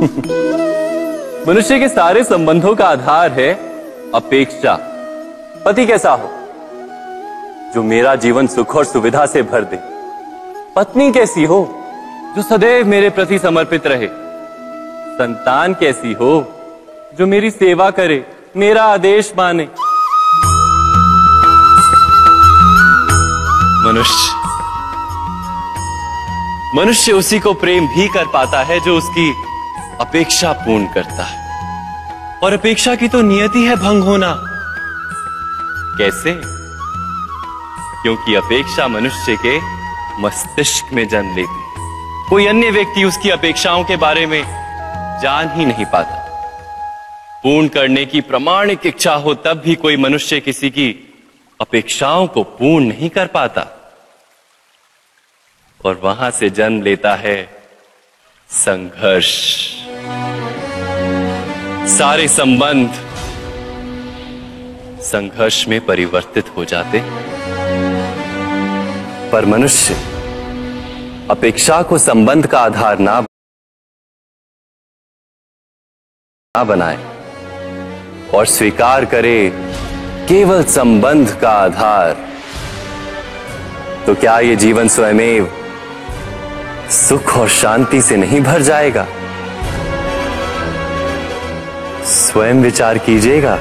मनुष्य के सारे संबंधों का आधार है अपेक्षा। पति कैसा हो? जो मेरा जीवन सुख और सुविधा से भर दे। पत्नी कैसी हो? जो सदैव मेरे प्रति समर्पित रहे। संतान कैसी हो? जो मेरी सेवा करे, मेरा आदेश माने। मनुष्य। मनुष्य उसी को प्रेम भी कर पाता है जो उसकी अपेक्षा पूर्ण करता है। और अपेक्षा की तो नियति है भंग होना। कैसे? क्योंकि अपेक्षा मनुष्य के मस्तिष्क में जन्म लेती है। कोई अन्य व्यक्ति उसकी अपेक्षाओं के बारे में जान ही नहीं पाता। पूर्ण करने की प्रमाणिक इच्छा हो तब भी कोई मनुष्य किसी की अपेक्षाओं को पूर्ण नहीं कर पाता। और वहाँ से जन्म लेता है संघर्ष। सारे संबंध संघर्ष में परिवर्तित हो जाते। पर मनुष्य अपेक्षा को संबंध का आधार ना ना बनाए और स्वीकार करे केवल संबंध का आधार तो क्या ये जीवन स्वयमेव सुख और शांति से नहीं भर जाएगा? स्वयं विचार कीजिएगा।